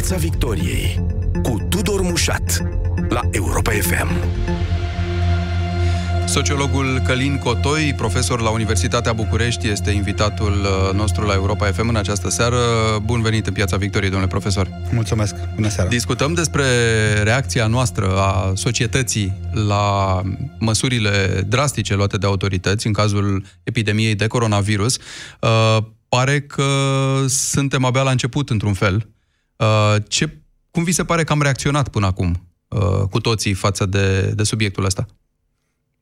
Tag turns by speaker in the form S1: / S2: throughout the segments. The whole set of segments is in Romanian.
S1: Piața Victoriei cu Tudor Mușat la Europa FM.
S2: Sociologul Călin Cotoi, profesor la Universitatea București, este invitatul uh, nostru la Europa FM în această seară. Bun venit în Piața Victoriei, domnule profesor.
S3: Mulțumesc. Bună seara.
S2: Discutăm despre reacția noastră a societății la măsurile drastice luate de autorități în cazul epidemiei de coronavirus. Uh, pare că suntem abia la început, într-un fel. Uh, ce, cum vi se pare că am reacționat până acum uh, cu toții față de, de subiectul ăsta?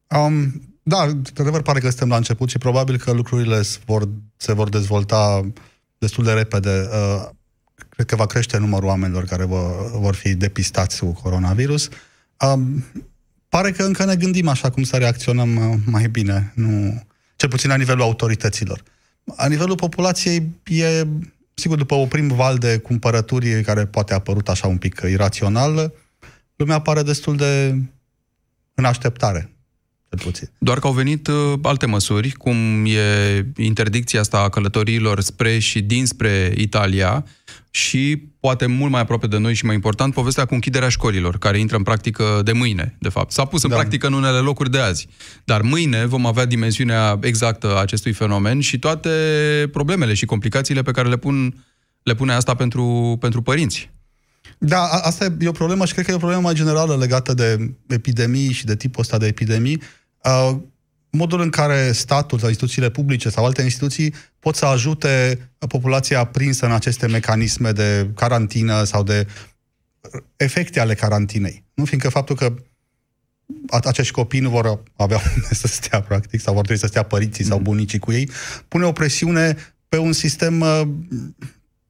S3: Um, da, de adevăr pare că suntem la început și probabil că lucrurile se vor, se vor dezvolta destul de repede. Uh, cred că va crește numărul oamenilor care vor, vor fi depistați cu coronavirus. Um, pare că încă ne gândim așa cum să reacționăm uh, mai bine, nu, cel puțin la nivelul autorităților. La nivelul populației e, sigur, după o prim val de cumpărături care poate a apărut așa un pic irațional, lumea pare destul de în așteptare cel puțin.
S2: Doar că au venit uh, alte măsuri, cum e interdicția asta a călătoriilor spre și dinspre Italia și, poate mult mai aproape de noi și mai important, povestea cu închiderea școlilor, care intră în practică de mâine, de fapt. S-a pus în da. practică în unele locuri de azi. Dar mâine vom avea dimensiunea exactă a acestui fenomen și toate problemele și complicațiile pe care le, pun, le pune asta pentru, pentru părinți.
S3: Da, asta e o problemă și cred că e o problemă mai generală legată de epidemii și de tipul ăsta de epidemii. Uh, modul în care statul sau instituțiile publice sau alte instituții pot să ajute populația prinsă în aceste mecanisme de carantină sau de efecte ale carantinei. Nu fiindcă faptul că acești copii nu vor avea unde să stea, practic, sau vor trebui să stea părinții sau mm. bunicii cu ei, pune o presiune pe un sistem, uh,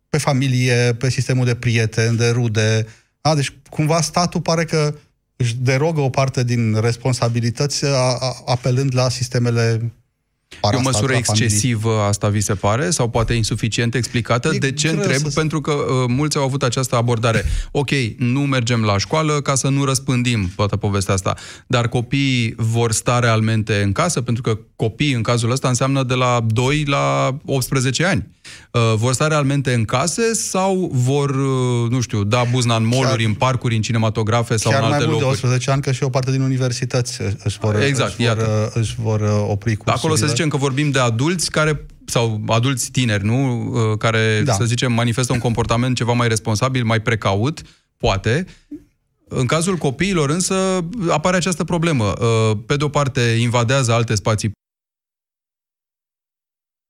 S3: pe familie, pe sistemul de prieteni, de rude. A, deci, cumva, statul pare că își derogă o parte din responsabilități a, a, apelând la sistemele
S2: E o măsură excesivă, asta vi se pare? Sau poate insuficient explicată? E de ce întreb? Să... Pentru că uh, mulți au avut această abordare. Ok, nu mergem la școală ca să nu răspândim toată povestea asta. Dar copiii vor sta realmente în casă? Pentru că copii, în cazul ăsta, înseamnă de la 2 la 18 ani. Uh, vor sta realmente în case sau vor, uh, nu știu, da buzna în mall în parcuri, în cinematografe sau
S3: în
S2: alte
S3: mai
S2: locuri?
S3: de 18 ani, că și o parte din universități își vor, exact, își vor, uh, își vor opri cursurile.
S2: Acolo să zicem că vorbim de adulți care sau adulți tineri, nu? Care, da. să zicem, manifestă un comportament ceva mai responsabil, mai precaut, poate. În cazul copiilor însă apare această problemă. Pe de o parte invadează alte spații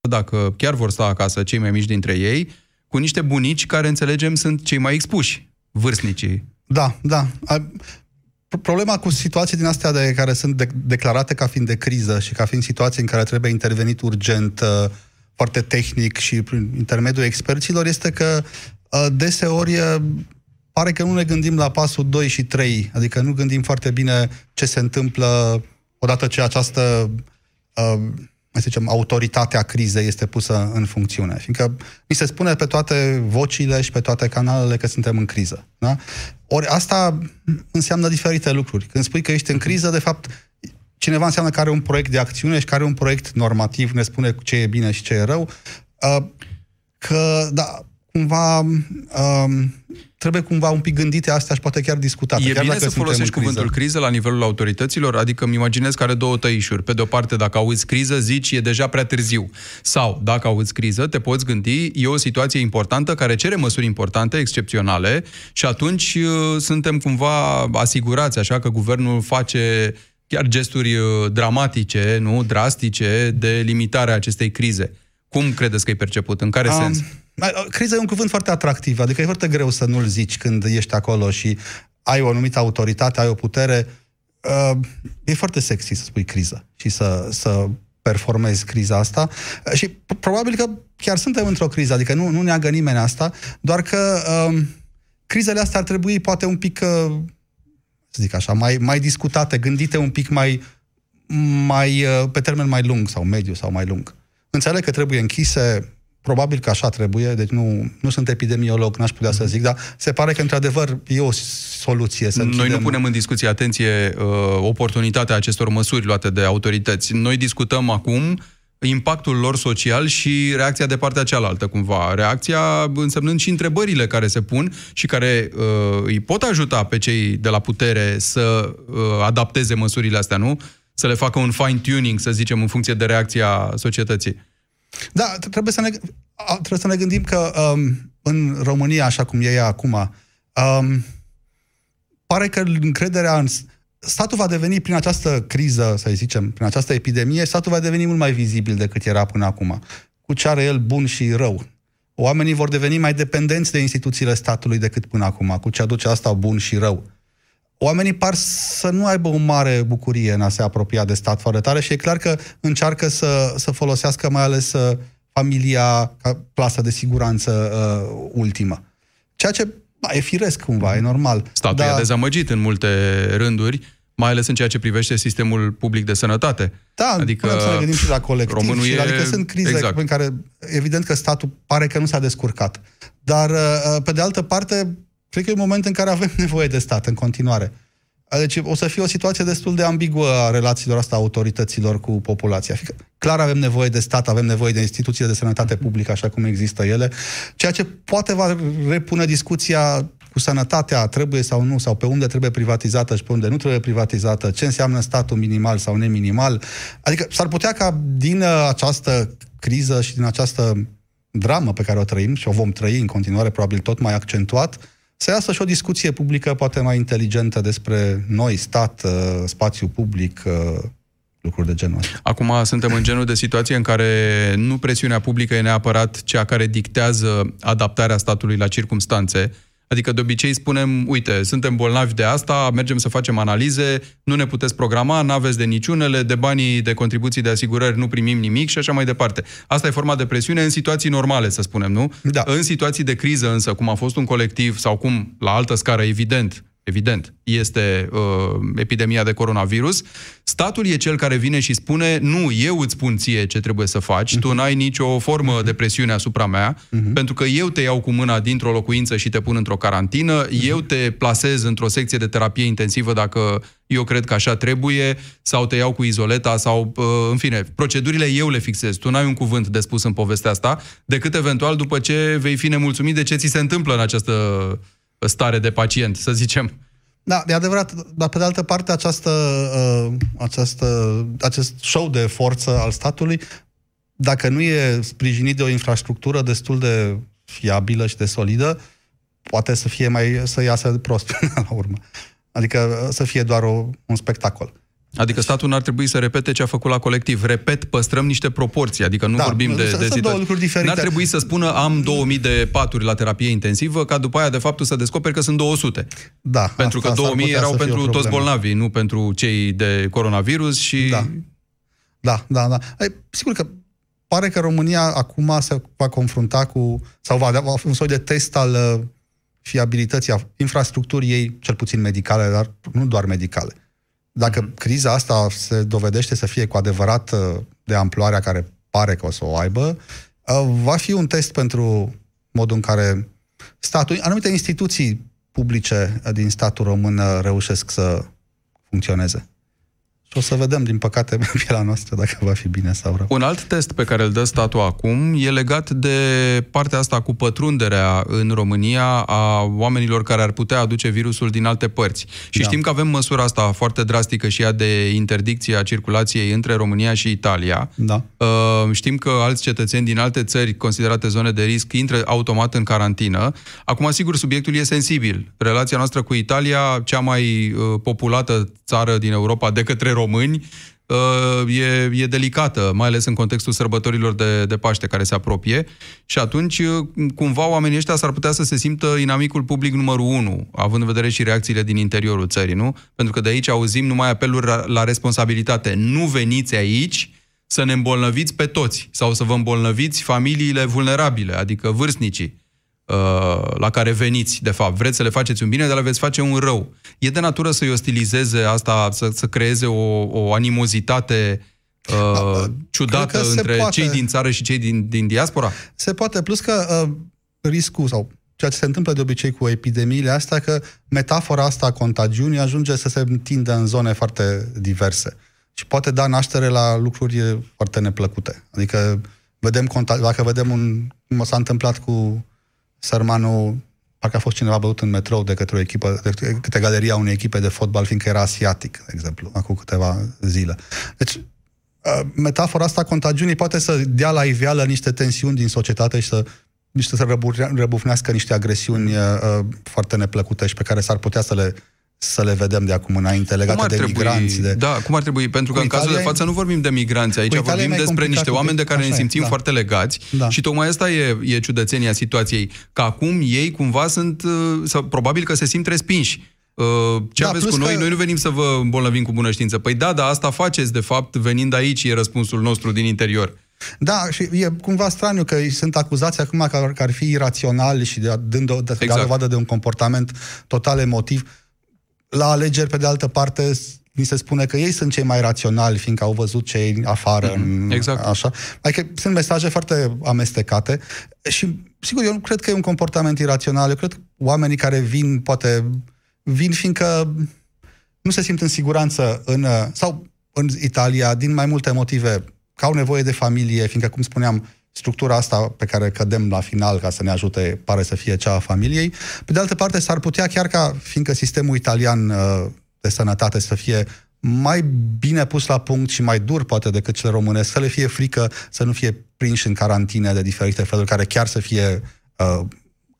S2: dacă chiar vor sta acasă cei mai mici dintre ei, cu niște bunici care, înțelegem, sunt cei mai expuși, vârstnicii.
S3: Da, da. Problema cu situații din astea de care sunt de- declarate ca fiind de criză și ca fiind situații în care trebuie intervenit urgent, uh, foarte tehnic și prin intermediul experților, este că uh, deseori uh, pare că nu ne gândim la pasul 2 și 3, adică nu gândim foarte bine ce se întâmplă odată ce această să zicem, autoritatea crizei este pusă în funcțiune. Fiindcă mi se spune pe toate vocile și pe toate canalele că suntem în criză. Da? Ori asta înseamnă diferite lucruri. Când spui că ești în criză, de fapt, cineva înseamnă că are un proiect de acțiune și care are un proiect normativ, ne spune ce e bine și ce e rău. Uh, că, da, cumva um, trebuie cumva un pic gândite astea și poate chiar discutate.
S2: E
S3: chiar
S2: bine să folosești cuvântul criză la nivelul autorităților? Adică îmi imaginez că are două tăișuri. Pe de o parte, dacă auzi criză, zici e deja prea târziu. Sau, dacă auzi criză, te poți gândi, e o situație importantă care cere măsuri importante, excepționale și atunci uh, suntem cumva asigurați, așa că guvernul face chiar gesturi uh, dramatice, nu, drastice, de limitarea acestei crize. Cum credeți că e perceput? În care um, sens?
S3: Criza e un cuvânt foarte atractiv, adică e foarte greu să nu-l zici când ești acolo și ai o anumită autoritate, ai o putere. Uh, e foarte sexy să spui criză și să, să performezi criza asta și probabil că chiar suntem într-o criză, adică nu, nu neagă nimeni asta, doar că uh, crizele astea ar trebui poate un pic, uh, să zic așa, mai, mai discutate, gândite un pic mai, mai uh, pe termen mai lung sau mediu sau mai lung. Înțeleg că trebuie închise Probabil că așa trebuie, deci nu, nu sunt epidemiolog, n-aș putea să zic, dar se pare că, într-adevăr, e o soluție să
S2: Noi
S3: închidem...
S2: nu punem în discuție, atenție, uh, oportunitatea acestor măsuri luate de autorități. Noi discutăm acum impactul lor social și reacția de partea cealaltă, cumva. Reacția însemnând și întrebările care se pun și care uh, îi pot ajuta pe cei de la putere să uh, adapteze măsurile astea, nu? Să le facă un fine-tuning, să zicem, în funcție de reacția societății.
S3: Da, trebuie să ne, trebuie să ne gândim că um, în România, așa cum e ea acum, um, pare că încrederea în statul va deveni prin această criză, să zicem, prin această epidemie, statul va deveni mult mai vizibil decât era până acum. Cu ce are el bun și rău. Oamenii vor deveni mai dependenți de instituțiile statului decât până acum, cu ce aduce asta bun și rău. Oamenii par să nu aibă o mare bucurie în a se apropia de stat foarte tare și e clar că încearcă să, să folosească mai ales uh, familia ca plasă de siguranță uh, ultimă. Ceea ce da, e firesc cumva, e normal.
S2: Statul dar... e dezamăgit în multe rânduri, mai ales în ceea ce privește sistemul public de sănătate.
S3: Da, adică să ne gândim și la colectiv. Românul și, e... Adică sunt crize exact. în care, evident că statul pare că nu s-a descurcat. Dar, uh, pe de altă parte, cred că e un moment în care avem nevoie de stat în continuare. Deci o să fie o situație destul de ambiguă a relațiilor asta autorităților cu populația. Clar avem nevoie de stat, avem nevoie de instituții de sănătate publică așa cum există ele, ceea ce poate va repune discuția cu sănătatea, trebuie sau nu, sau pe unde trebuie privatizată și pe unde nu trebuie privatizată, ce înseamnă statul minimal sau neminimal. Adică s-ar putea ca din această criză și din această dramă pe care o trăim și o vom trăi în continuare, probabil tot mai accentuat, să iasă și o discuție publică poate mai inteligentă despre noi, stat, uh, spațiu public, uh, lucruri de genul ăsta.
S2: Acum suntem în genul de situație în care nu presiunea publică e neapărat cea care dictează adaptarea statului la circumstanțe, Adică de obicei spunem, uite, suntem bolnavi de asta, mergem să facem analize, nu ne puteți programa, nu aveți de niciunele, de banii de contribuții de asigurări nu primim nimic și așa mai departe. Asta e forma de presiune în situații normale, să spunem, nu?
S3: Da.
S2: În situații de criză însă, cum a fost un colectiv sau cum, la altă scară, evident, evident, este uh, epidemia de coronavirus, statul e cel care vine și spune, nu, eu îți spun ție ce trebuie să faci, uh-huh. tu n-ai nicio formă uh-huh. de presiune asupra mea, uh-huh. pentru că eu te iau cu mâna dintr-o locuință și te pun într-o carantină, uh-huh. eu te plasez într-o secție de terapie intensivă dacă eu cred că așa trebuie, sau te iau cu izoleta, sau, uh, în fine, procedurile eu le fixez. Tu n-ai un cuvânt de spus în povestea asta, decât eventual după ce vei fi nemulțumit de ce ți se întâmplă în această stare de pacient, să zicem.
S3: Da, e adevărat, dar pe de altă parte această, uh, această, acest show de forță al statului, dacă nu e sprijinit de o infrastructură destul de fiabilă și de solidă, poate să fie mai, să iasă prost până la urmă. Adică să fie doar o, un spectacol.
S2: Adică statul n-ar trebui să repete ce a făcut la colectiv. Repet, păstrăm niște proporții, adică nu da, vorbim de, de
S3: situații.
S2: N-ar trebui să spună am 2000 de paturi la terapie intensivă, ca după aia de fapt să descoperi că sunt 200.
S3: Da.
S2: Pentru că 2000 erau pentru toți bolnavii, nu pentru cei de coronavirus și...
S3: Da, da, da. da. Ai, sigur că pare că România acum se va confrunta cu, sau va avea un soi de test al uh, fiabilității a infrastructurii ei, cel puțin medicale, dar nu doar medicale dacă mm-hmm. criza asta se dovedește să fie cu adevărat uh, de amploarea care pare că o să o aibă, uh, va fi un test pentru modul în care statul, anumite instituții publice din statul român uh, reușesc să funcționeze. Și o să vedem, din păcate, pe la noastră dacă va fi bine sau rău.
S2: Un alt test pe care îl dă statul acum e legat de partea asta cu pătrunderea în România a oamenilor care ar putea aduce virusul din alte părți. Și da. știm că avem măsura asta foarte drastică și ea de interdicție a circulației între România și Italia.
S3: Da.
S2: Uh, știm că alți cetățeni din alte țări considerate zone de risc intră automat în carantină. Acum, sigur, subiectul e sensibil. Relația noastră cu Italia, cea mai uh, populată țară din Europa de către români uh, e, e delicată, mai ales în contextul sărbătorilor de, de Paște care se apropie și atunci uh, cumva oamenii ăștia s-ar putea să se simtă inamicul public numărul unu, având în vedere și reacțiile din interiorul țării, nu? Pentru că de aici auzim numai apeluri la, la responsabilitate. Nu veniți aici să ne îmbolnăviți pe toți sau să vă îmbolnăviți familiile vulnerabile, adică vârstnicii. Uh, la care veniți, de fapt. Vreți să le faceți un bine, dar le veți face un rău. E de natură să-i ostilizeze asta, să, să creeze o, o animozitate uh, ciudată între poate. cei din țară și cei din, din diaspora?
S3: Se poate, plus că uh, riscul sau ceea ce se întâmplă de obicei cu epidemiile astea, că metafora asta a contagiunii ajunge să se întindă în zone foarte diverse. și poate da naștere la lucruri foarte neplăcute. Adică vedem, dacă vedem un, cum s-a întâmplat cu sărmanul, parcă a fost cineva băut în metrou de către o echipă, de către galeria unei echipe de fotbal, fiindcă era asiatic, de exemplu, acum câteva zile. Deci, metafora asta contagiunii poate să dea la iveală niște tensiuni din societate și să niște să răbufnească niște agresiuni uh, foarte neplăcute și pe care s-ar putea să le să le vedem de acum înainte, legate de trebui, migranți. De...
S2: Da, cum ar trebui? Pentru că în cazul de față nu vorbim de migranți, aici vorbim despre niște oameni de care ne simțim da. foarte legați da. și tocmai asta e, e ciudățenia situației, că acum ei cumva sunt, uh, sau, probabil că se simt respinși. Uh, ce da, aveți cu noi? Că... Noi nu venim să vă îmbolnăvim cu bună știință. Păi da, dar asta faceți, de fapt, venind aici, e răspunsul nostru din interior.
S3: Da, și e cumva straniu că sunt acuzați acum că ar, că ar fi iraționali și de, dând o, de, exact. dovadă de un comportament total emotiv. La alegeri, pe de altă parte, mi se spune că ei sunt cei mai raționali, fiindcă au văzut cei afară. Mm-hmm.
S2: Exact.
S3: Așa. Adică sunt mesaje foarte amestecate și, sigur, eu nu cred că e un comportament irațional. Eu cred că oamenii care vin, poate, vin fiindcă nu se simt în siguranță în, sau în Italia, din mai multe motive că au nevoie de familie, fiindcă, cum spuneam, structura asta pe care cădem la final ca să ne ajute pare să fie cea a familiei. Pe de altă parte, s-ar putea chiar ca, fiindcă sistemul italian uh, de sănătate să fie mai bine pus la punct și mai dur poate decât cel românesc, să le fie frică să nu fie prinși în carantine de diferite feluri care chiar să fie uh,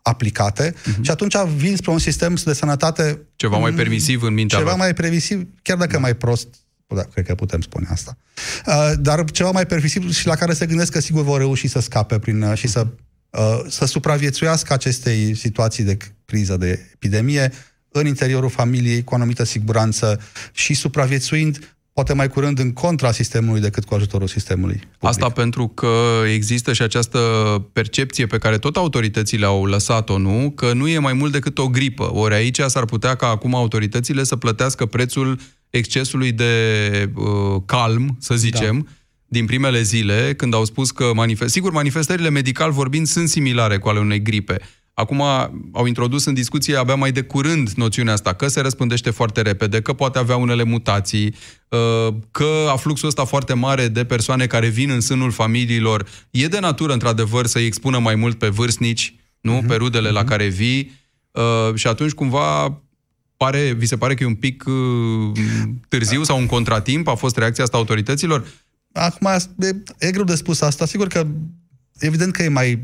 S3: aplicate uh-huh. și atunci vin spre un sistem de sănătate
S2: ceva mai permisiv în mintea
S3: Ceva lor. mai permisiv, chiar dacă da. mai prost da, cred că putem spune asta. Uh, dar ceva mai permisibil și la care se gândesc că sigur vor reuși să scape prin, uh, și să, uh, să supraviețuiască acestei situații de criză, de epidemie, în interiorul familiei, cu o anumită siguranță și supraviețuind poate mai curând în contra sistemului decât cu ajutorul sistemului. Public.
S2: Asta pentru că există și această percepție pe care tot autoritățile au lăsat-o, nu? Că nu e mai mult decât o gripă. Ori aici s-ar putea ca acum autoritățile să plătească prețul excesului de uh, calm, să zicem, da. din primele zile, când au spus că, manifest... sigur, manifestările medical vorbind sunt similare cu ale unei gripe. Acum au introdus în discuție abia mai de curând noțiunea asta, că se răspândește foarte repede, că poate avea unele mutații, uh, că afluxul ăsta foarte mare de persoane care vin în sânul familiilor e de natură, într-adevăr, să-i expună mai mult pe vârstnici, nu? Uh-huh. Pe rudele uh-huh. la mhm. care vii. Uh, și atunci, cumva, pare, vi se pare că e un pic uh, târziu sau un contratimp? A fost reacția asta autorităților?
S3: Acum, e, e greu de spus asta. Sigur că, evident că e mai...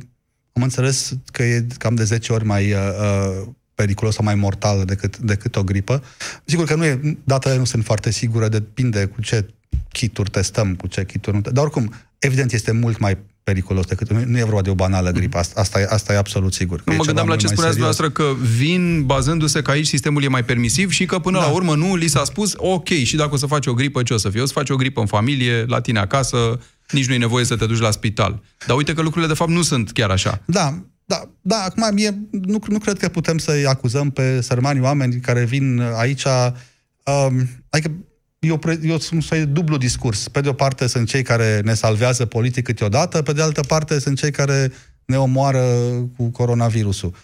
S3: Am înțeles că e cam de 10 ori mai uh, uh, periculos sau mai mortal decât, decât o gripă. Sigur că nu e, datele nu sunt foarte sigure, depinde cu ce kituri testăm, cu ce kituri nu. Dar oricum, evident este mult mai periculos decât... Nu e vorba de o banală gripă, asta, asta, e, asta e absolut sigur.
S2: Nu, mă gândeam la ce spuneați dumneavoastră, că vin bazându-se că aici sistemul e mai permisiv și că până da. la urmă nu li s-a spus, ok, și dacă o să faci o gripă, ce o să fie? O să faci o gripă în familie, la tine acasă, nici nu e nevoie să te duci la spital. Dar uite că lucrurile de fapt nu sunt chiar așa.
S3: Da, da, da, acum mie, nu, nu cred că putem să-i acuzăm pe sărmani oameni care vin aici, um, adică eu, eu sunt un dublu discurs. Pe de o parte sunt cei care ne salvează politic câteodată, pe de altă parte sunt cei care ne omoară cu coronavirusul.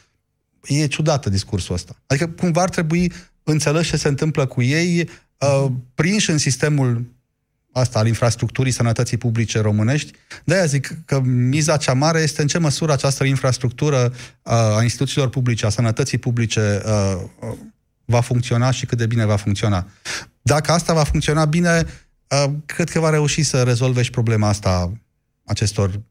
S3: E ciudată discursul ăsta. Adică cumva ar trebui înțeles ce se întâmplă cu ei, uh, prinși în sistemul asta al infrastructurii sănătății publice românești. De-aia zic că miza cea mare este în ce măsură această infrastructură uh, a instituțiilor publice, a sănătății publice uh, uh va funcționa și cât de bine va funcționa. Dacă asta va funcționa bine, uh, cred că va reuși să rezolve și problema asta acestor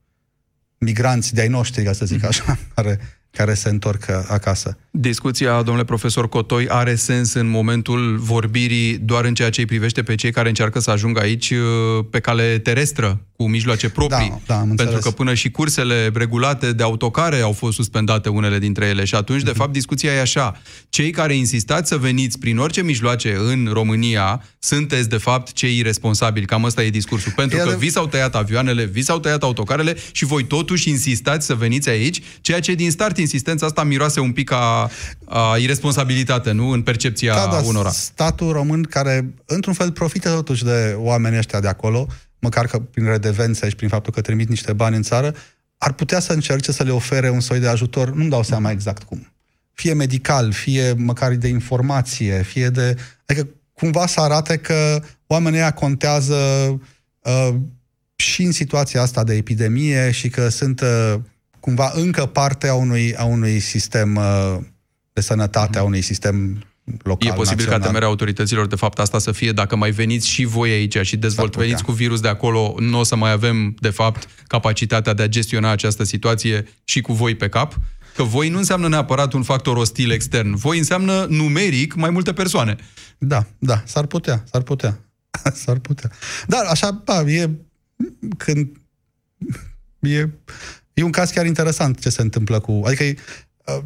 S3: migranți de-ai noștri, ca să zic mhm. așa, care care se întorc acasă.
S2: Discuția, domnule profesor Cotoi, are sens în momentul vorbirii doar în ceea ce îi privește pe cei care încearcă să ajungă aici uh, pe cale terestră, cu mijloace proprii.
S3: Da, da,
S2: pentru
S3: înțeles.
S2: că până și cursele regulate de autocare au fost suspendate unele dintre ele. Și atunci, de mhm. fapt, discuția e așa. Cei care insistați să veniți prin orice mijloace în România, sunteți, de fapt, cei responsabili. Cam ăsta e discursul. Pentru e că de... vi s-au tăiat avioanele, vi s-au tăiat autocarele și voi totuși insistați să veniți aici, ceea ce din start insistența asta miroase un pic a, a irresponsabilitate, nu? În percepția da, da, unora.
S3: Statul român care, într-un fel, profită totuși de oamenii ăștia de acolo, măcar că prin redevențe și prin faptul că trimit niște bani în țară, ar putea să încerce să le ofere un soi de ajutor, nu-mi dau seama exact cum. Fie medical, fie măcar de informație, fie de... Adică cumva să arate că oamenii ăia contează uh, și în situația asta de epidemie și că sunt uh, cumva încă parte a unui, a unui sistem uh, de sănătate, a unui sistem local,
S2: E posibil
S3: național.
S2: ca temerea autorităților, de fapt, asta să fie, dacă mai veniți și voi aici și dezvolt, veniți cu virus de acolo, nu o să mai avem, de fapt, capacitatea de a gestiona această situație și cu voi pe cap? Că voi nu înseamnă neapărat un factor ostil extern. Voi înseamnă numeric mai multe persoane.
S3: Da, da, s-ar putea, s-ar putea. s-ar putea. Dar așa, da, e când e, e un caz chiar interesant ce se întâmplă cu... Adică,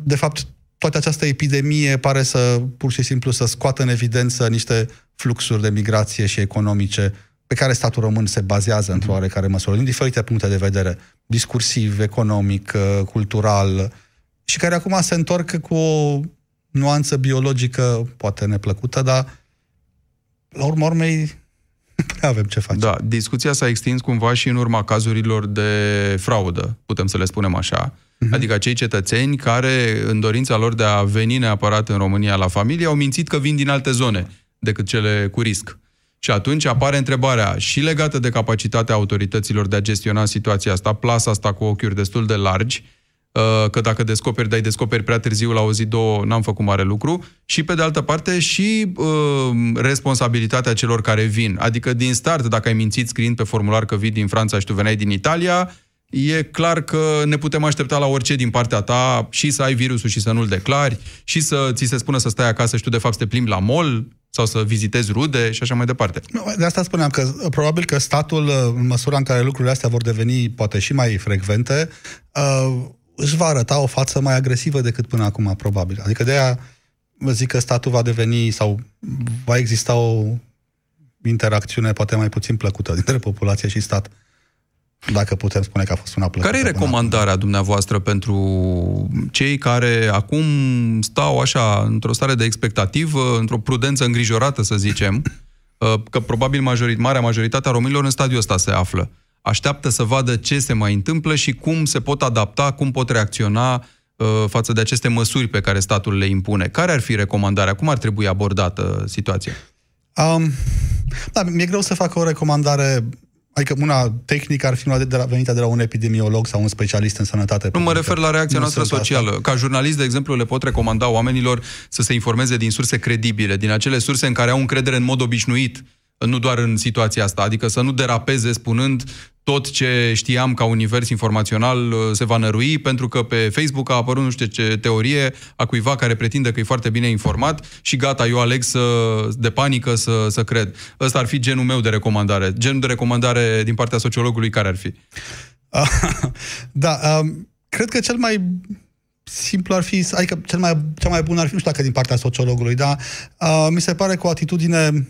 S3: de fapt, toată această epidemie pare să, pur și simplu, să scoată în evidență niște fluxuri de migrație și economice pe care statul român se bazează într-o mhm. oarecare măsură, din diferite puncte de vedere, discursiv, economic, cultural, și care acum se întorc cu o nuanță biologică, poate neplăcută, dar la urmă urmei nu avem ce face.
S2: Da, discuția s-a extins cumva și în urma cazurilor de fraudă, putem să le spunem așa. Uh-huh. Adică cei cetățeni care, în dorința lor de a veni neapărat în România la familie, au mințit că vin din alte zone decât cele cu risc. Și atunci apare întrebarea și legată de capacitatea autorităților de a gestiona situația asta, plasa asta cu ochiuri destul de largi, Uh, că dacă descoperi, dai descoperi prea târziu, la o zi, două, n-am făcut mare lucru, și pe de altă parte și uh, responsabilitatea celor care vin. Adică din start, dacă ai mințit scriind pe formular că vii din Franța și tu veneai din Italia, e clar că ne putem aștepta la orice din partea ta și să ai virusul și să nu-l declari, și să ți se spună să stai acasă și tu de fapt să te plimbi la mall, sau să vizitezi rude și așa mai departe.
S3: De asta spuneam că probabil că statul, în măsura în care lucrurile astea vor deveni poate și mai frecvente, uh, își va arăta o față mai agresivă decât până acum, probabil. Adică de aia vă zic că statul va deveni sau va exista o interacțiune poate mai puțin plăcută dintre populație și stat. Dacă putem spune că a fost una plăcută.
S2: Care e recomandarea dumneavoastră pentru cei care acum stau așa într-o stare de expectativă, într-o prudență îngrijorată, să zicem, că probabil majorit, marea majoritate a românilor în stadiul ăsta se află așteaptă să vadă ce se mai întâmplă și cum se pot adapta, cum pot reacționa uh, față de aceste măsuri pe care statul le impune. Care ar fi recomandarea? Cum ar trebui abordată situația? Um,
S3: da, mi-e greu să fac o recomandare Adică una tehnică ar fi una de la, venită de la un epidemiolog sau un specialist în sănătate.
S2: Nu mă refer la reacția noastră socială. Asta. Ca jurnalist, de exemplu, le pot recomanda oamenilor să se informeze din surse credibile, din acele surse în care au încredere în mod obișnuit nu doar în situația asta, adică să nu derapeze spunând tot ce știam ca univers informațional uh, se va nărui, pentru că pe Facebook a apărut nu știu ce teorie a cuiva care pretinde că e foarte bine informat și gata, eu aleg să, de panică să, să cred. Ăsta ar fi genul meu de recomandare. Genul de recomandare din partea sociologului care ar fi?
S3: da, um, cred că cel mai simplu ar fi, adică cel mai, cel mai bun ar fi, nu știu dacă din partea sociologului, dar uh, mi se pare că o atitudine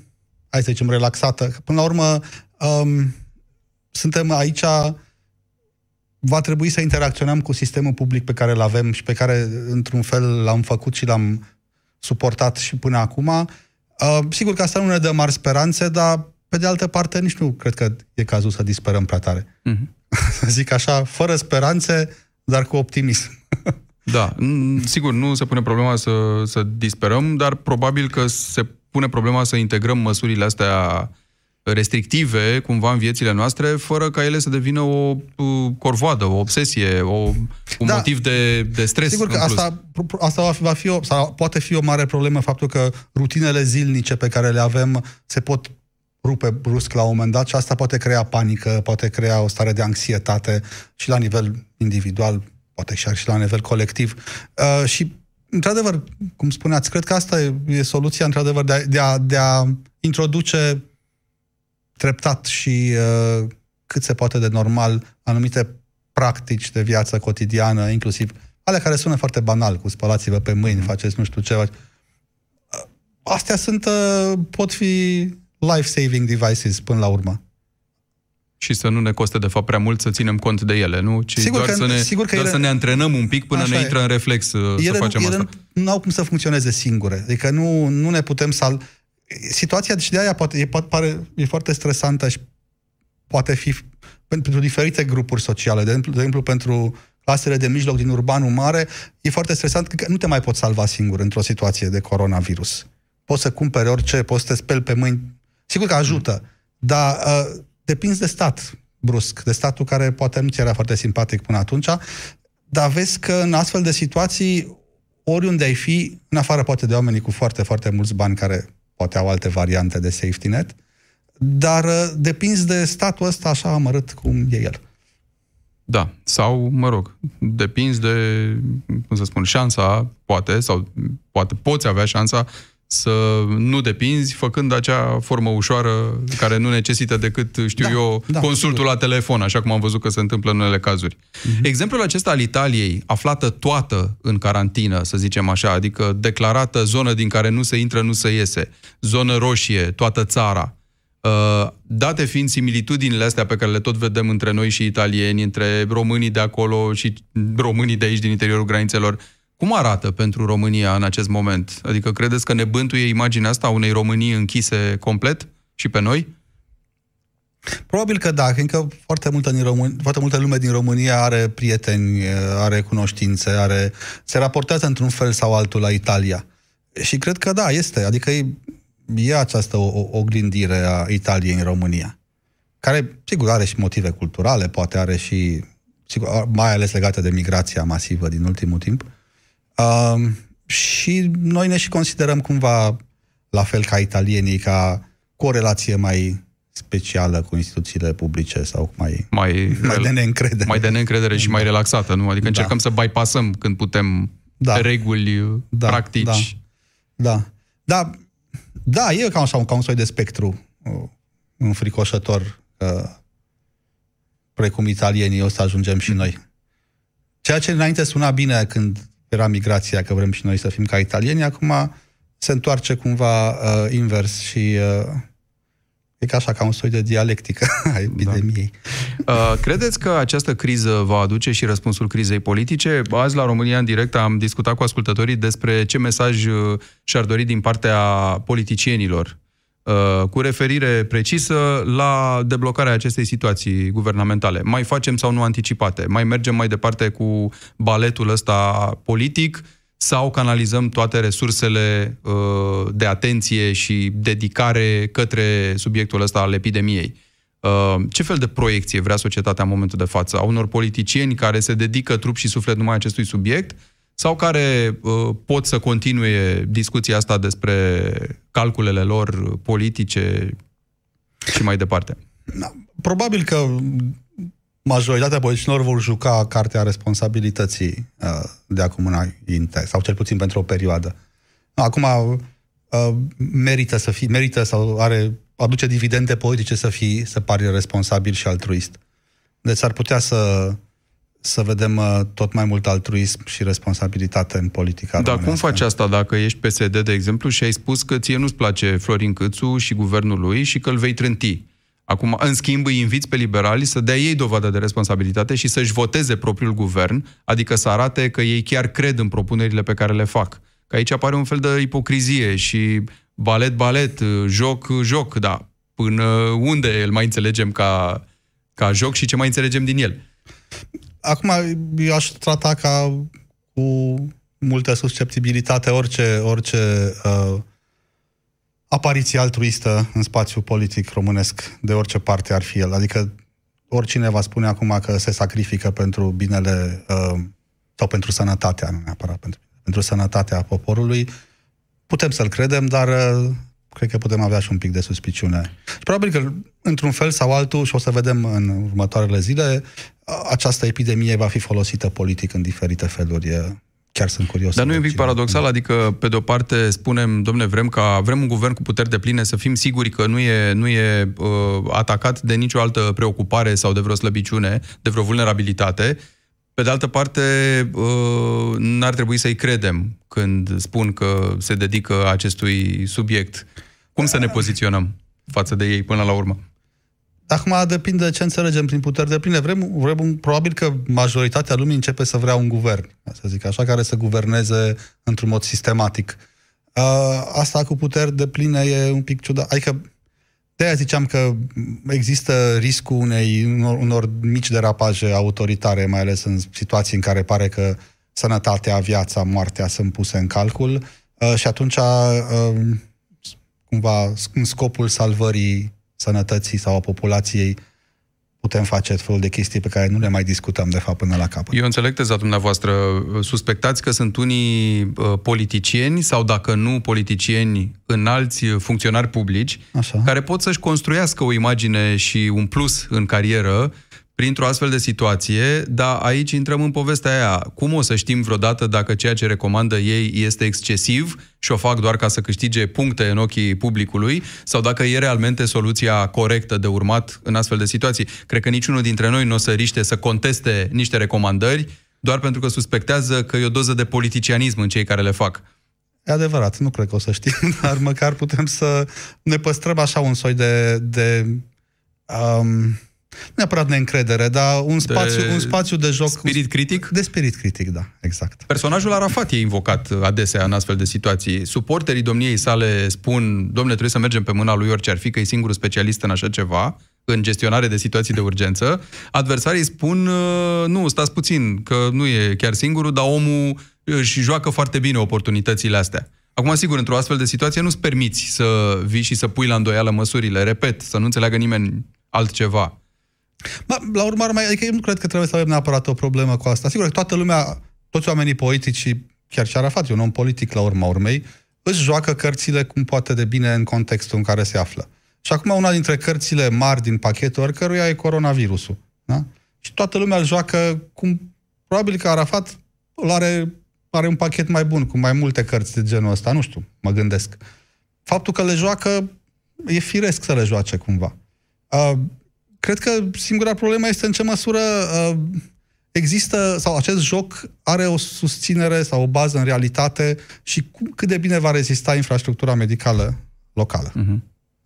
S3: hai să zicem, relaxată. Până la urmă, um, suntem aici, va trebui să interacționăm cu sistemul public pe care îl avem și pe care, într-un fel, l-am făcut și l-am suportat și până acum. Uh, sigur că asta nu ne dă mari speranțe, dar, pe de altă parte, nici nu cred că e cazul să disperăm prea tare. Mm-hmm. Zic așa, fără speranțe, dar cu optimism.
S2: Da, sigur, nu se pune problema să, să disperăm, dar probabil că se pune problema să integrăm măsurile astea restrictive cumva în viețile noastre, fără ca ele să devină o corvoadă, o obsesie, o, un da, motiv de, de stres.
S3: Sigur că asta, asta va fi, va fi o, sau poate fi o mare problemă faptul că rutinele zilnice pe care le avem se pot rupe brusc la un moment dat și asta poate crea panică, poate crea o stare de anxietate și la nivel individual, poate și la nivel colectiv. Uh, și într-adevăr, cum spuneați, cred că asta e, e soluția, într-adevăr, de a, de a, de a introduce treptat și uh, cât se poate de normal anumite practici de viață cotidiană, inclusiv ale care sună foarte banal, cu spălați-vă pe mâini, mm. faceți nu știu ce. Uh, astea sunt, uh, pot fi life-saving devices până la urmă
S2: și să nu ne coste de fapt prea mult să ținem cont de ele, nu? Ci sigur doar, că, să, ne, sigur că doar ele, să ne antrenăm un pic până ne intră e. în reflex uh, ele, să facem ele asta.
S3: nu au cum să funcționeze singure. Adică nu, nu ne putem să... Situația și de aia poate, e, poate, pare, e foarte stresantă și poate fi pentru diferite grupuri sociale. De exemplu, de exemplu pentru clasele de mijloc din urbanul mare, e foarte stresant că nu te mai poți salva singur într-o situație de coronavirus. Poți să cumperi orice, poți să te speli pe mâini Sigur că ajută, dar uh, depinzi de stat brusc, de statul care poate nu ți era foarte simpatic până atunci, dar vezi că în astfel de situații, oriunde ai fi, în afară poate de oamenii cu foarte, foarte mulți bani care poate au alte variante de safety net, dar uh, depinzi de statul ăsta așa amărât cum e el.
S2: Da, sau, mă rog, depinzi de, cum să spun, șansa, poate, sau poate poți avea șansa să nu depinzi, făcând acea formă ușoară care nu necesită decât, știu da, eu, da, consultul sigur. la telefon, așa cum am văzut că se întâmplă în unele cazuri. Uh-huh. Exemplul acesta al Italiei, aflată toată în carantină, să zicem așa, adică declarată zonă din care nu se intră, nu se iese, zonă roșie, toată țara, Uh, date fiind similitudinile astea pe care le tot vedem între noi și italieni, între românii de acolo și românii de aici, din interiorul granițelor, cum arată pentru România în acest moment? Adică credeți că ne bântuie imaginea asta unei Românii închise complet și pe noi?
S3: Probabil că da, fiindcă foarte multă, din Român... foarte multă lume din România are prieteni, are cunoștințe, are... se raportează într-un fel sau altul la Italia. Și cred că da, este. Adică e, e această oglindire a Italiei în România, care, sigur, are și motive culturale, poate are și, sigur, mai ales legate de migrația masivă din ultimul timp. Uh, și noi ne și considerăm cumva la fel ca italienii, ca cu o relație mai specială cu instituțiile publice sau mai,
S2: mai,
S3: mai de neîncredere.
S2: Mai de neîncredere și mai da. relaxată, nu? Adică încercăm da. să bypassăm când putem da. reguli, da. practici.
S3: Da. da. Da. Da, e ca, așa, ca un soi de spectru uh, înfricoșător uh, precum italienii o să ajungem și noi. Ceea ce înainte suna bine când era migrația, că vrem și noi să fim ca italieni, acum se întoarce cumva uh, invers și uh, e ca așa, ca un soi de dialectică a epidemiei.
S2: Da. Uh, credeți că această criză va aduce și răspunsul crizei politice? Azi la România în direct am discutat cu ascultătorii despre ce mesaj uh, și-ar dori din partea politicienilor Uh, cu referire precisă la deblocarea acestei situații guvernamentale. Mai facem sau nu anticipate? Mai mergem mai departe cu baletul ăsta politic sau canalizăm toate resursele uh, de atenție și dedicare către subiectul ăsta al epidemiei? Uh, ce fel de proiecție vrea societatea în momentul de față? A unor politicieni care se dedică trup și suflet numai acestui subiect sau care uh, pot să continue discuția asta despre calculele lor politice și mai departe?
S3: Da, probabil că majoritatea politicienilor vor juca cartea responsabilității uh, de acum înainte, sau cel puțin pentru o perioadă. Acum uh, merită să fie, merită sau are, aduce dividende politice să fii, să pari responsabil și altruist. Deci ar putea să să vedem uh, tot mai mult altruism și responsabilitate în politica
S2: Dar cum faci asta dacă ești PSD, de exemplu, și ai spus că ție nu-ți place Florin Câțu și guvernul lui și că îl vei trânti? Acum, în schimb, îi inviți pe liberali să dea ei dovadă de responsabilitate și să-și voteze propriul guvern, adică să arate că ei chiar cred în propunerile pe care le fac. Că aici apare un fel de ipocrizie și balet, balet, joc, joc, da. Până unde îl mai înțelegem ca, ca joc și ce mai înțelegem din el?
S3: Acum, eu aș trata ca cu multă susceptibilitate orice, orice uh, apariție altruistă în spațiu politic românesc, de orice parte ar fi el. Adică oricine va spune acum că se sacrifică pentru binele uh, sau pentru sănătatea, nu neapărat pentru, pentru sănătatea poporului, putem să-l credem, dar uh, cred că putem avea și un pic de suspiciune. Și probabil că, într-un fel sau altul, și o să vedem în următoarele zile, această epidemie va fi folosită politic în diferite feluri. Chiar sunt curios.
S2: Dar nu e un pic paradoxal? Adică, pe de-o parte, spunem, domne, vrem ca vrem un guvern cu puteri de pline să fim siguri că nu e, nu e uh, atacat de nicio altă preocupare sau de vreo slăbiciune, de vreo vulnerabilitate. Pe de altă parte, uh, n-ar trebui să-i credem când spun că se dedică acestui subiect. Cum să ne poziționăm față de ei până la urmă?
S3: Acum depinde de ce înțelegem prin puteri de pline. Vrem, vrem, probabil că majoritatea lumii începe să vrea un guvern, să zic așa, care să guverneze într-un mod sistematic. Uh, asta cu puteri de pline e un pic ciudat. Adică de aia ziceam că există riscul unei, unor, unor mici derapaje autoritare, mai ales în situații în care pare că sănătatea, viața, moartea sunt puse în calcul uh, și atunci uh, cumva în scopul salvării sănătății sau a populației putem face felul de chestii pe care nu le mai discutăm, de fapt, până la capăt.
S2: Eu înțeleg teza dumneavoastră. Suspectați că sunt unii uh, politicieni sau, dacă nu politicieni, înalți funcționari publici, Așa. care pot să-și construiască o imagine și un plus în carieră printr-o astfel de situație, dar aici intrăm în povestea aia. Cum o să știm vreodată dacă ceea ce recomandă ei este excesiv și o fac doar ca să câștige puncte în ochii publicului sau dacă e realmente soluția corectă de urmat în astfel de situații? Cred că niciunul dintre noi nu o să riște să conteste niște recomandări doar pentru că suspectează că e o doză de politicianism în cei care le fac.
S3: E adevărat, nu cred că o să știm, dar măcar putem să ne păstrăm așa un soi de, de um, neapărat neîncredere, dar un spațiu de, un spațiu de joc...
S2: Spirit critic?
S3: De spirit critic, da, exact.
S2: Personajul Arafat e invocat adesea în astfel de situații. Suporterii domniei sale spun, domnule, trebuie să mergem pe mâna lui orice ar fi, că e singurul specialist în așa ceva, în gestionare de situații de urgență. Adversarii spun, uh, nu, stați puțin, că nu e chiar singurul, dar omul își joacă foarte bine oportunitățile astea. Acum, sigur, într-o astfel de situație nu-ți permiți să vii și să pui la îndoială măsurile. Repet, să nu înțeleagă nimeni altceva.
S3: Ma, la urmă, mai, adică eu nu cred că trebuie să avem neapărat o problemă cu asta. Sigur că toată lumea, toți oamenii politici și chiar și Arafat, un om politic la urma urmei, își joacă cărțile cum poate de bine în contextul în care se află. Și acum una dintre cărțile mari din pachetul oricăruia e coronavirusul. Da? Și toată lumea îl joacă cum... Probabil că Arafat are, are un pachet mai bun, cu mai multe cărți de genul ăsta. Nu știu, mă gândesc. Faptul că le joacă, e firesc să le joace cumva. Uh, Cred că singura problemă este în ce măsură uh, există, sau acest joc are o susținere sau o bază în realitate și cum, cât de bine va rezista infrastructura medicală locală. Uh-huh.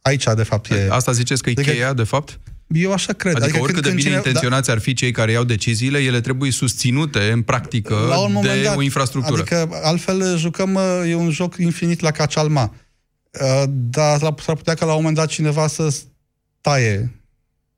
S3: Aici, de fapt, e...
S2: Asta ziceți că e adică, cheia, de fapt?
S3: Eu așa cred.
S2: Adică, adică oricât când, de bine cine, intenționați da, ar fi cei care iau deciziile, ele trebuie susținute în practică la un de dat, o infrastructură.
S3: Adică altfel jucăm, e un joc infinit la cacalma. Uh, dar s-ar putea ca la un moment dat cineva să taie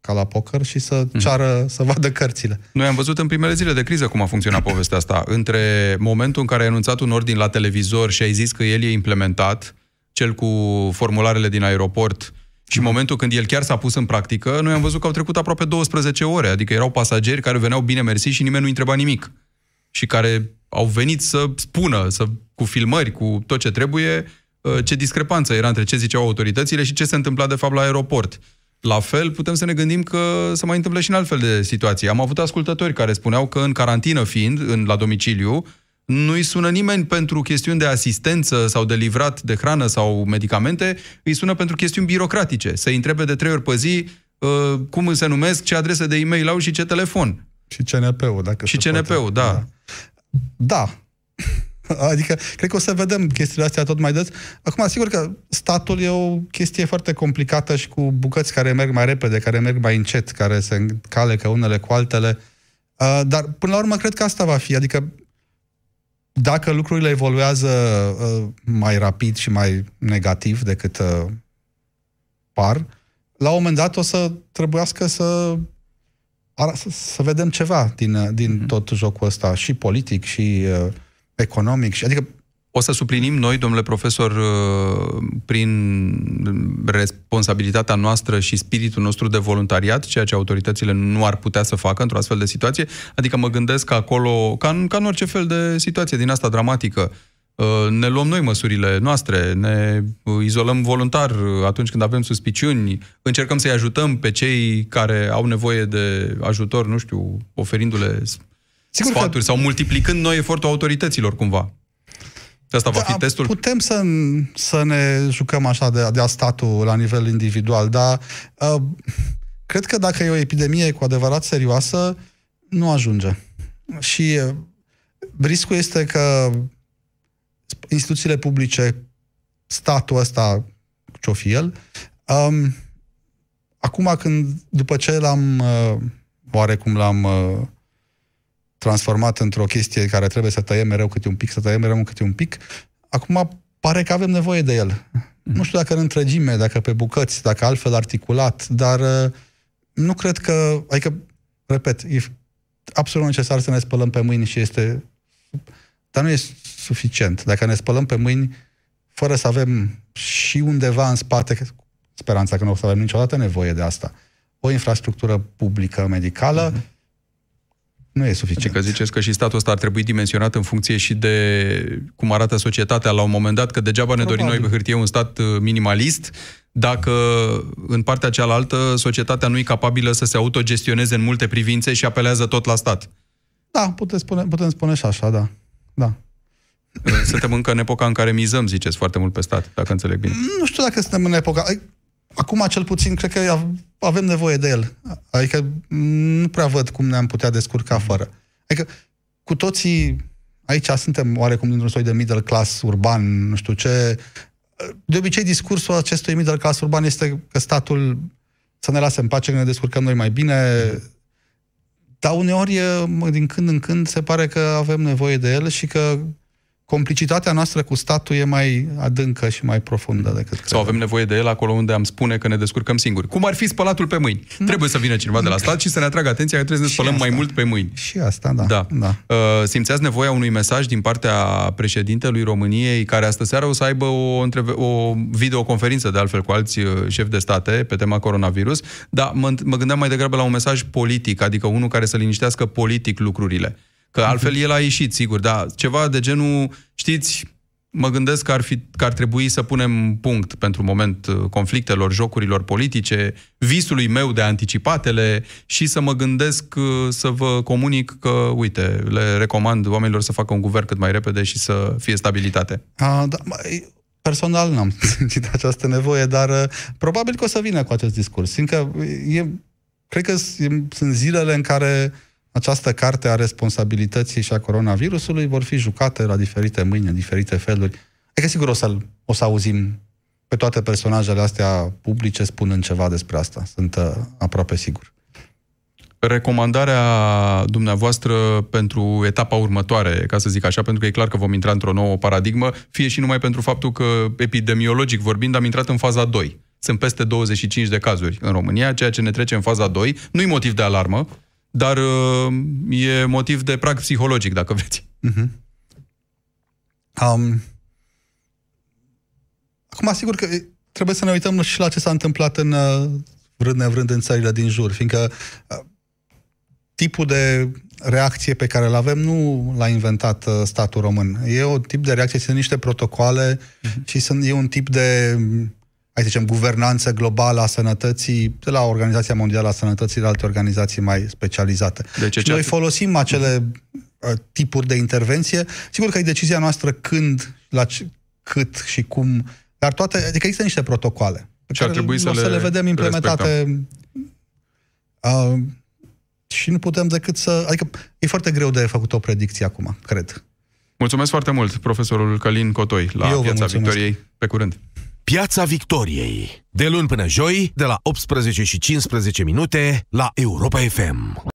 S3: ca la poker și să mhm. ceară, mm. să vadă cărțile.
S2: Noi am văzut în primele zile de criză cum a funcționat povestea asta. Între momentul în care ai anunțat un ordin la televizor și ai zis că el e implementat, cel cu formularele din aeroport, și în mhm. momentul când el chiar s-a pus în practică, noi am văzut că au trecut aproape 12 ore, adică erau pasageri care veneau bine mersi și nimeni nu întreba nimic. Și care au venit să spună, să, cu filmări, cu tot ce trebuie, uh, ce discrepanță era între ce ziceau autoritățile și ce se întâmpla de fapt la aeroport. La fel, putem să ne gândim că se mai întâmplă și în altfel de situații. Am avut ascultători care spuneau că în carantină fiind, în, la domiciliu, nu-i sună nimeni pentru chestiuni de asistență sau de livrat de hrană sau medicamente, îi sună pentru chestiuni birocratice. Să-i întrebe de trei ori pe zi uh, cum se numesc, ce adrese de e-mail au și ce telefon.
S3: Și CNP-ul, dacă
S2: Și CNP-ul, da.
S3: Da. da. Adică, cred că o să vedem chestiile astea tot mai des. Acum, sigur că statul e o chestie foarte complicată și cu bucăți care merg mai repede, care merg mai încet, care se calecă unele cu altele. Uh, dar, până la urmă, cred că asta va fi. Adică, dacă lucrurile evoluează uh, mai rapid și mai negativ decât uh, par, la un moment dat o să trebuiască să să, să vedem ceva din, din mm-hmm. tot jocul ăsta, și politic, și uh, economic. Și, adică
S2: o să suplinim noi, domnule profesor, uh, prin responsabilitatea noastră și spiritul nostru de voluntariat, ceea ce autoritățile nu ar putea să facă într-o astfel de situație. Adică mă gândesc că acolo, ca în, ca în orice fel de situație din asta dramatică, uh, ne luăm noi măsurile noastre, ne izolăm voluntar atunci când avem suspiciuni, încercăm să-i ajutăm pe cei care au nevoie de ajutor, nu știu, oferindu-le Sigur sfaturi că... sau multiplicând noi efortul autorităților cumva. Asta va fi da, testul?
S3: Putem să, să ne jucăm așa de, de a statul la nivel individual, dar uh, cred că dacă e o epidemie cu adevărat serioasă, nu ajunge. Și uh, riscul este că instituțiile publice, statul ăsta, ce-o fi el, um, acum când, după ce l-am, uh, oarecum l-am uh, transformat într-o chestie care trebuie să tăiem mereu câte un pic, să tăiem mereu câte un pic, acum pare că avem nevoie de el. Mm. Nu știu dacă în întregime, dacă pe bucăți, dacă altfel articulat, dar uh, nu cred că, adică, repet, e absolut necesar să ne spălăm pe mâini și este, dar nu e suficient. Dacă ne spălăm pe mâini, fără să avem și undeva în spate, speranța că nu o să avem niciodată nevoie de asta, o infrastructură publică medicală, uh-huh nu e suficient.
S2: Adică ziceți că și statul ăsta ar trebui dimensionat în funcție și de cum arată societatea la un moment dat, că degeaba ne dorim noi pe hârtie un stat uh, minimalist, dacă în partea cealaltă societatea nu e capabilă să se autogestioneze în multe privințe și apelează tot la stat.
S3: Da, putem spune, putem spune și așa, da. da.
S2: Uh, suntem încă în epoca în care mizăm, ziceți, foarte mult pe stat, dacă înțeleg bine.
S3: Nu știu dacă suntem în epoca... Acum, cel puțin, cred că avem nevoie de el. Adică nu prea văd cum ne-am putea descurca fără. Adică cu toții aici suntem oarecum dintr-un soi de middle class urban, nu știu ce. De obicei, discursul acestui middle class urban este că statul să ne lase în pace, că ne descurcăm noi mai bine. Dar uneori, din când în când, se pare că avem nevoie de el și că complicitatea noastră cu statul e mai adâncă și mai profundă decât cred.
S2: Sau avem nevoie de el acolo unde am spune că ne descurcăm singuri. Cum ar fi spălatul pe mâini? Da. Trebuie să vină cineva de la stat și să ne atragă atenția că trebuie să ne spălăm asta. mai mult pe mâini.
S3: Și asta, da.
S2: da. da. Uh, simțeați nevoia unui mesaj din partea președintelui României, care astă seară o să aibă o, întreve- o videoconferință, de altfel, cu alți uh, șefi de state pe tema coronavirus, dar mă, mă gândeam mai degrabă la un mesaj politic, adică unul care să liniștească politic lucrurile. Că altfel el a ieșit, sigur, dar ceva de genul, știți, mă gândesc că ar, fi, că ar trebui să punem punct pentru moment uh, conflictelor, jocurilor politice, visului meu de anticipatele și să mă gândesc uh, să vă comunic că, uite, le recomand oamenilor să facă un guvern cât mai repede și să fie stabilitate.
S3: A, da, personal n-am simțit această nevoie, dar uh, probabil că o să vină cu acest discurs, fiindcă e, cred că sunt zilele în care această carte a responsabilității și a coronavirusului vor fi jucate la diferite mâini, în diferite feluri. Adică sigur o să, o să auzim pe toate personajele astea publice spunând ceva despre asta. Sunt uh, aproape sigur.
S2: Recomandarea dumneavoastră pentru etapa următoare, ca să zic așa, pentru că e clar că vom intra într-o nouă paradigmă, fie și numai pentru faptul că, epidemiologic vorbind, am intrat în faza 2. Sunt peste 25 de cazuri în România, ceea ce ne trece în faza 2. Nu-i motiv de alarmă, dar uh, e motiv de prag psihologic, dacă vreți. Uh-huh.
S3: Um, acum, sigur că trebuie să ne uităm și la ce s-a întâmplat în uh, vrând nevrând în țările din jur, fiindcă uh, tipul de reacție pe care îl avem nu l-a inventat uh, statul român. E un tip de reacție, sunt niște protocoale uh-huh. și sunt, e un tip de hai să zicem, guvernanță globală a sănătății, de la Organizația Mondială a Sănătății, de alte organizații mai specializate. Deci, și noi folosim acele uh, tipuri de intervenție. Sigur că e decizia noastră când, la ce, cât și cum, dar toate, adică există niște protocoale.
S2: Pe și ar trebui să, le,
S3: să le vedem implementate uh, și nu putem decât să... Adică e foarte greu de făcut o predicție acum, cred.
S2: Mulțumesc foarte mult, profesorul Călin Cotoi, la Eu Piața Victoriei. Pe curând!
S1: Piața Victoriei. De luni până joi, de la 18 și 15 minute, la Europa FM.